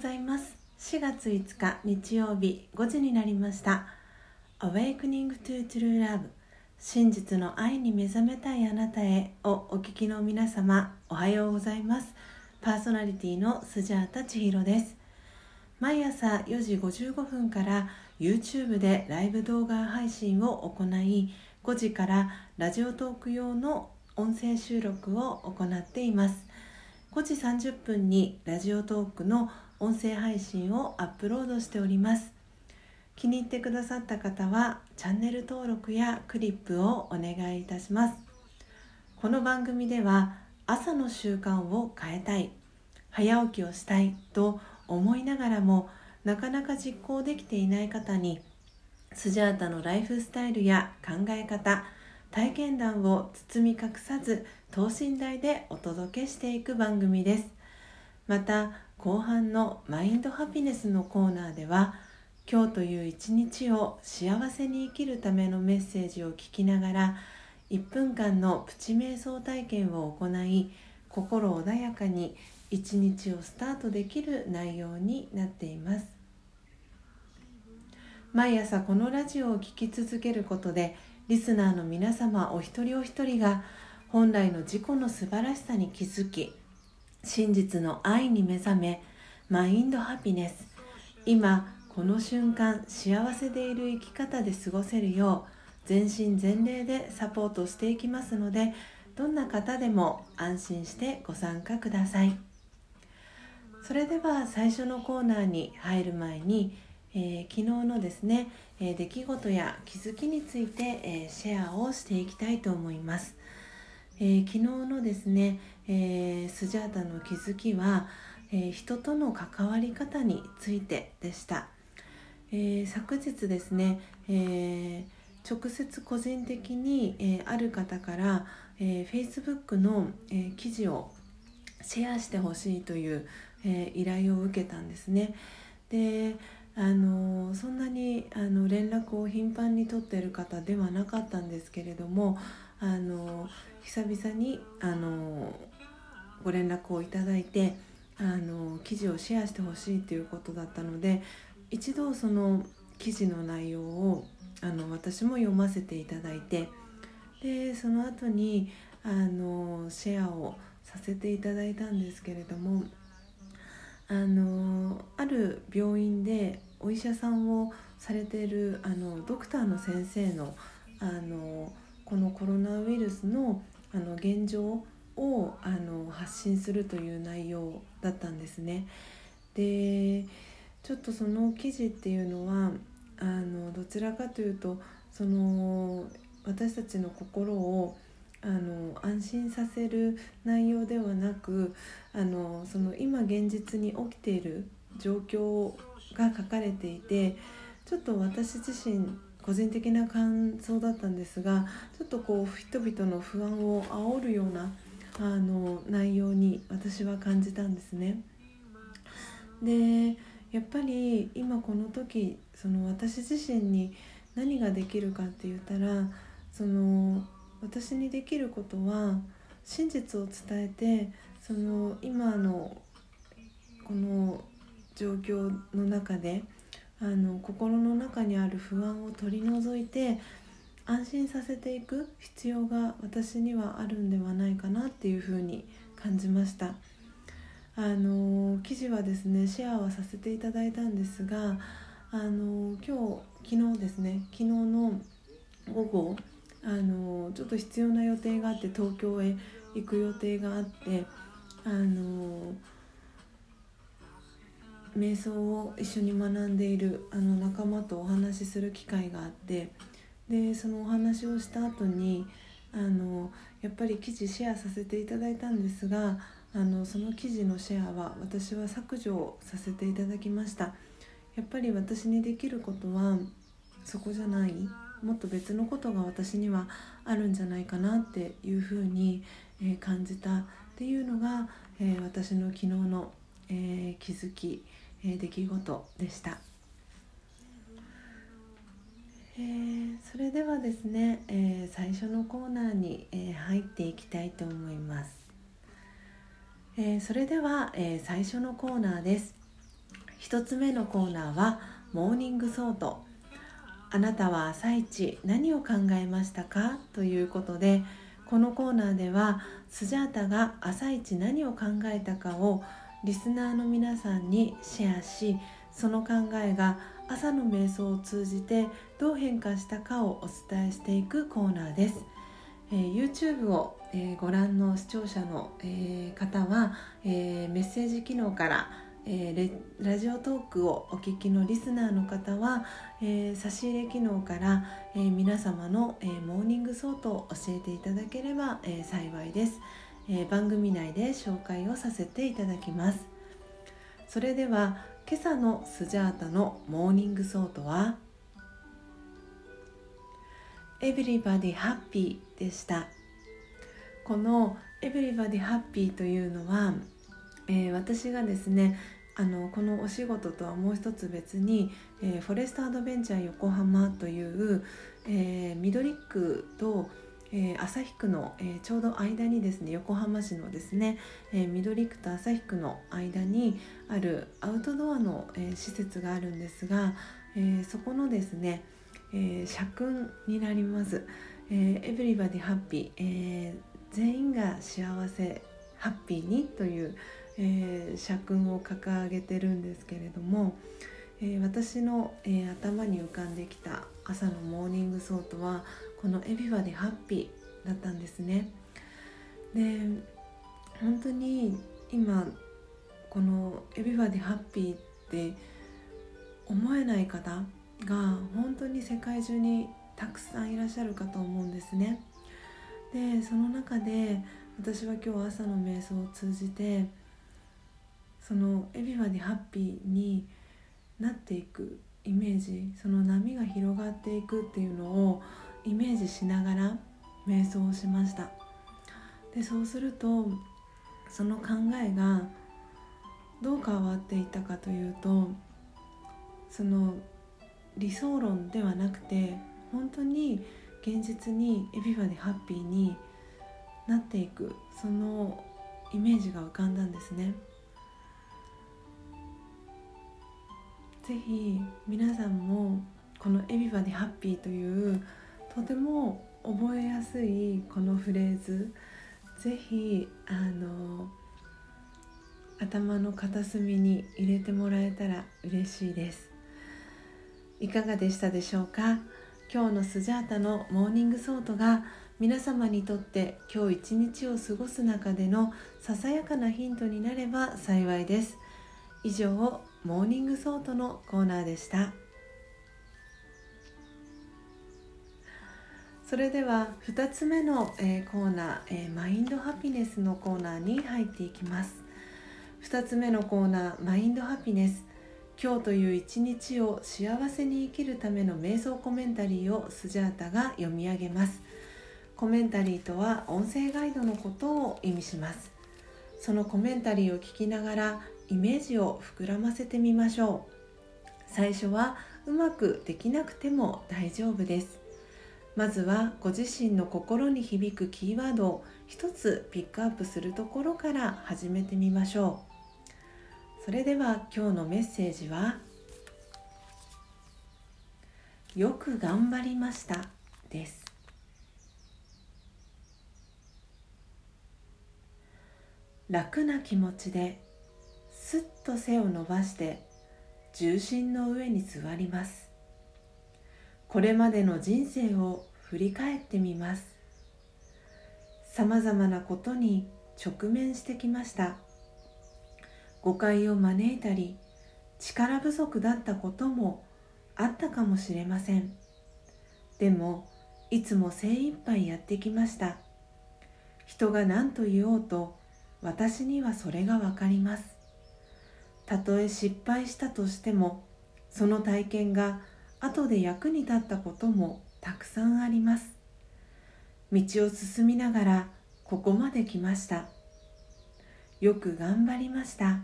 ございます。4月5日日曜日5時になりました。Awakening to True Love 真実の愛に目覚めたいあなたへをお聞きの皆様おはようございます。パーソナリティのスジャータ千尋です。毎朝4時55分から YouTube でライブ動画配信を行い5時からラジオトーク用の音声収録を行っています。5時30分にラジオトークの音声配信をアップロードしております。気に入ってくださった方はチャンネル登録やクリップをお願いいたします。この番組では朝の習慣を変えたい早起きをしたいと思いながらもなかなか実行できていない方にスジャータのライフスタイルや考え方体験談を包み隠さず等身大でお届けしていく番組です。また後半のマインドハピネスのコーナーでは今日という一日を幸せに生きるためのメッセージを聞きながら1分間のプチ瞑想体験を行い心穏やかに一日をスタートできる内容になっています。毎朝このラジオを聴き続けることでリスナーの皆様お一人お一人が本来の自己の素晴らしさに気づき真実の愛に目覚めマインドハピネス。今この瞬間幸せでいる生き方で過ごせるよう全身全霊でサポートしていきますのでどんな方でも安心してご参加ください。それでは最初のコーナーに入る前にえー、昨日のですね、えー、出来事や気づきについて、えー、シェアをしていきたいと思います、え昨日のですね、えスジャータの気づきは、え人との関わり方についてでした、え昨日ですね、え直接個人的に、えある方から、え Facebook の、え記事をシェアしてほしいという、え依頼を受けたんですね。であのそんなにあの連絡を頻繁に取ってる方ではなかったんですけれどもあの久々にあのご連絡をいただいてあの記事をシェアしてほしいということだったので一度その記事の内容をあの私も読ませていただいてでその後にあのシェアをさせていただいたんですけれどもあのある病院でお医者さんをされているあのドクターの先生のあのこのコロナウイルスのあの現状をあの発信するという内容だったんですね。でちょっとその記事っていうのはあのどちらかというとその私たちの心をあの安心させる内容ではなくあのその今現実に起きている状況が書かれていてちょっと私自身個人的な感想だったんですがちょっとこう人々の不安を煽るようなあの内容に私は感じたんですね。でやっぱり今この時その私自身に何ができるかって言ったらその私にできることは真実を伝えてその今のこの状況の中であの心の中にある不安を取り除いて安心させていく必要が私にはあるんではないかなっていうふうに感じました。あの記事はですねシェアはさせていただいたんですがあの今日昨日ですね昨日の午後あのちょっと必要な予定があって東京へ行く予定があってあの瞑想を一緒に学んでいるあの仲間とお話しする機会があってでそのお話をした後にあのやっぱり記事シェアさせていただいたんですがあのその記事のシェアは私は削除させていただきましたやっぱり私にできることはそこじゃないもっと別のことが私にはあるんじゃないかなっていうふうに、え、感じたっていうのが、え、私の昨日の、え、気づき、え出来事でした。えー、それではですね、えー、最初のコーナーに、えー、入っていきたいと思います、えそれでは、え最初のコーナーです。1つ目のコーナーは Morning Thought。あなたは朝一何を考えましたか？ということでこのコーナーではスジャータが朝一何を考えたかをリスナーの皆さんにシェアしその考えが朝の瞑想を通じてどう変化したかをお伝えしていくコーナーです、えー、YouTube を、えー、ご覧の視聴者の、えー、方は、えメッセージ機能からえー、ラジオトークをお聞きのリスナーの方は、えー、差し入れ機能から、えー、皆様の、え Morning Thought を教えていただければ、え幸いです、え番組内で紹介をさせていただきます。それでは今朝のスジャータの Morning Thought は Everybody Happy でした。この Everybody Happy というのはえー、私がですねあのこのお仕事とはもう一つ別に、えー、フォレストアドベンチャー横浜という、えー、緑区と、えー、旭区の、えー、ちょうど間にですね横浜市のですね、えー、緑区と旭区の間にあるアウトドアの、え、施設があるんですが、え、そこのですね、え、社訓になります。えー、Everybody Happy、えー、全員が幸せハッピーにという、え、社訓を掲げてるんですけれども、えー、私の、えー、頭に浮かんできた朝の Morning Thought はこの「 Everybody Happyー」だったんですね。で本当に今この「エビバでハッピー」って思えない方が本当に世界中にたくさんいらっしゃるかと思うんですね。でその中で私は今日朝の瞑想を通じてそのエビバディハッピーになっていくイメージその波が広がっていくっていうのをイメージしながら瞑想をしましたでそうするとその考えがどう変わっていったかというとその理想論ではなくて本当に現実にエビバディハッピーになっていくそのイメージが浮かんだんですね。ぜひ皆さんもこの「 Everybody Happy」というとても覚えやすいこのフレーズぜひあの頭の片隅に入れてもらえたら嬉しいです。いかがでしたでしょうか？今日のスジャータの Morning Thought が皆様にとって今日一日を過ごす中でのささやかなヒントになれば幸いです。以上 Morning Thought のコーナーでした。それでは2つ目の、えー、コーナー、えー、 Mind Happiness のコーナーに入っていきます。2つ目のコーナー Mind Happiness。今日という一日を幸せに生きるための瞑想コメンタリーをスジャータが読み上げます。コメンタリーとは音声ガイドのことを意味します。そのコメンタリーを聞きながらイメージを膨らませてみましょう。最初はうまくできなくても大丈夫です。まずはご自身の心に響くキーワードを一つピックアップするところから始めてみましょう。それでは今日のメッセージは「よく頑張りました」です。楽な気持ちですっと背を伸ばして重心の上に座ります。これまでの人生を振り返ってみます。さまざまなことに直面してきました。誤解を招いたり力不足だったこともあったかもしれません。でもいつも精一杯やってきました。人が何と言おうと私にはそれがわかります。たとえ失敗したとしてもその体験が後で役に立ったこともたくさんあります。道を進みながらここまで来ました。よく頑張りました。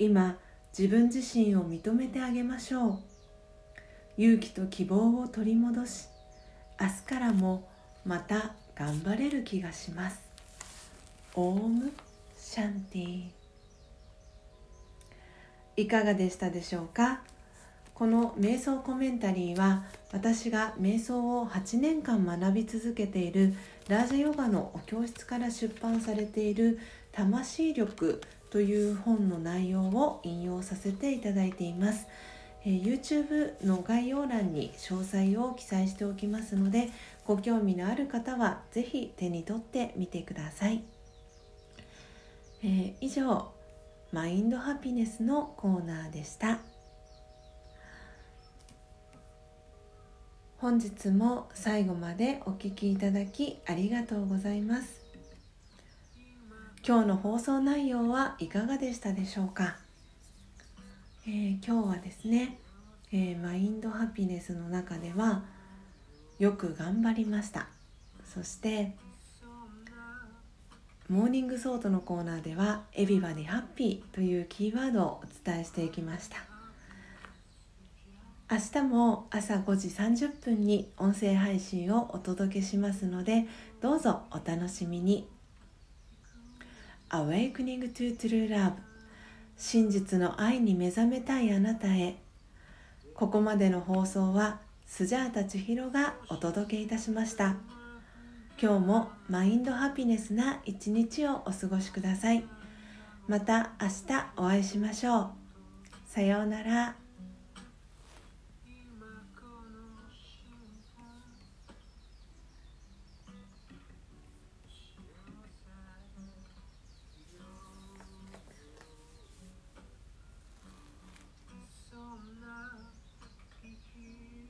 今自分自身を認めてあげましょう。勇気と希望を取り戻し明日からもまた頑張れる気がします。オームシャンティ。いかがでしたでしょうか？この瞑想コメンタリーは私が瞑想を8年間学び続けているラージャヨガのお教室から出版されている「魂力」という本の内容を引用させていただいています。え、YouTube の概要欄に詳細を記載しておきますのでご興味のある方は是非手に取ってみてください、えー、以上マインドハピネスのコーナーでした。本日も最後までお聴きいただきありがとうございます。今日の放送内容はいかがでしたでしょうか？えー、今日はですね、えー、 Mind Happiness の中ではよく頑張りました。そして Morning Thought のコーナーでは「 Everybody Happy」というキーワードをお伝えしていきました。明日も朝5時30分に音声配信をお届けしますのでどうぞお楽しみに。Awakening to True Love 真実の愛に目覚めたいあなたへ。ここまでの放送はスジャータ千尋がお届けいたしました。今日もマインドハピネスな一日をお過ごしください。また明日お会いしましょう。さようなら。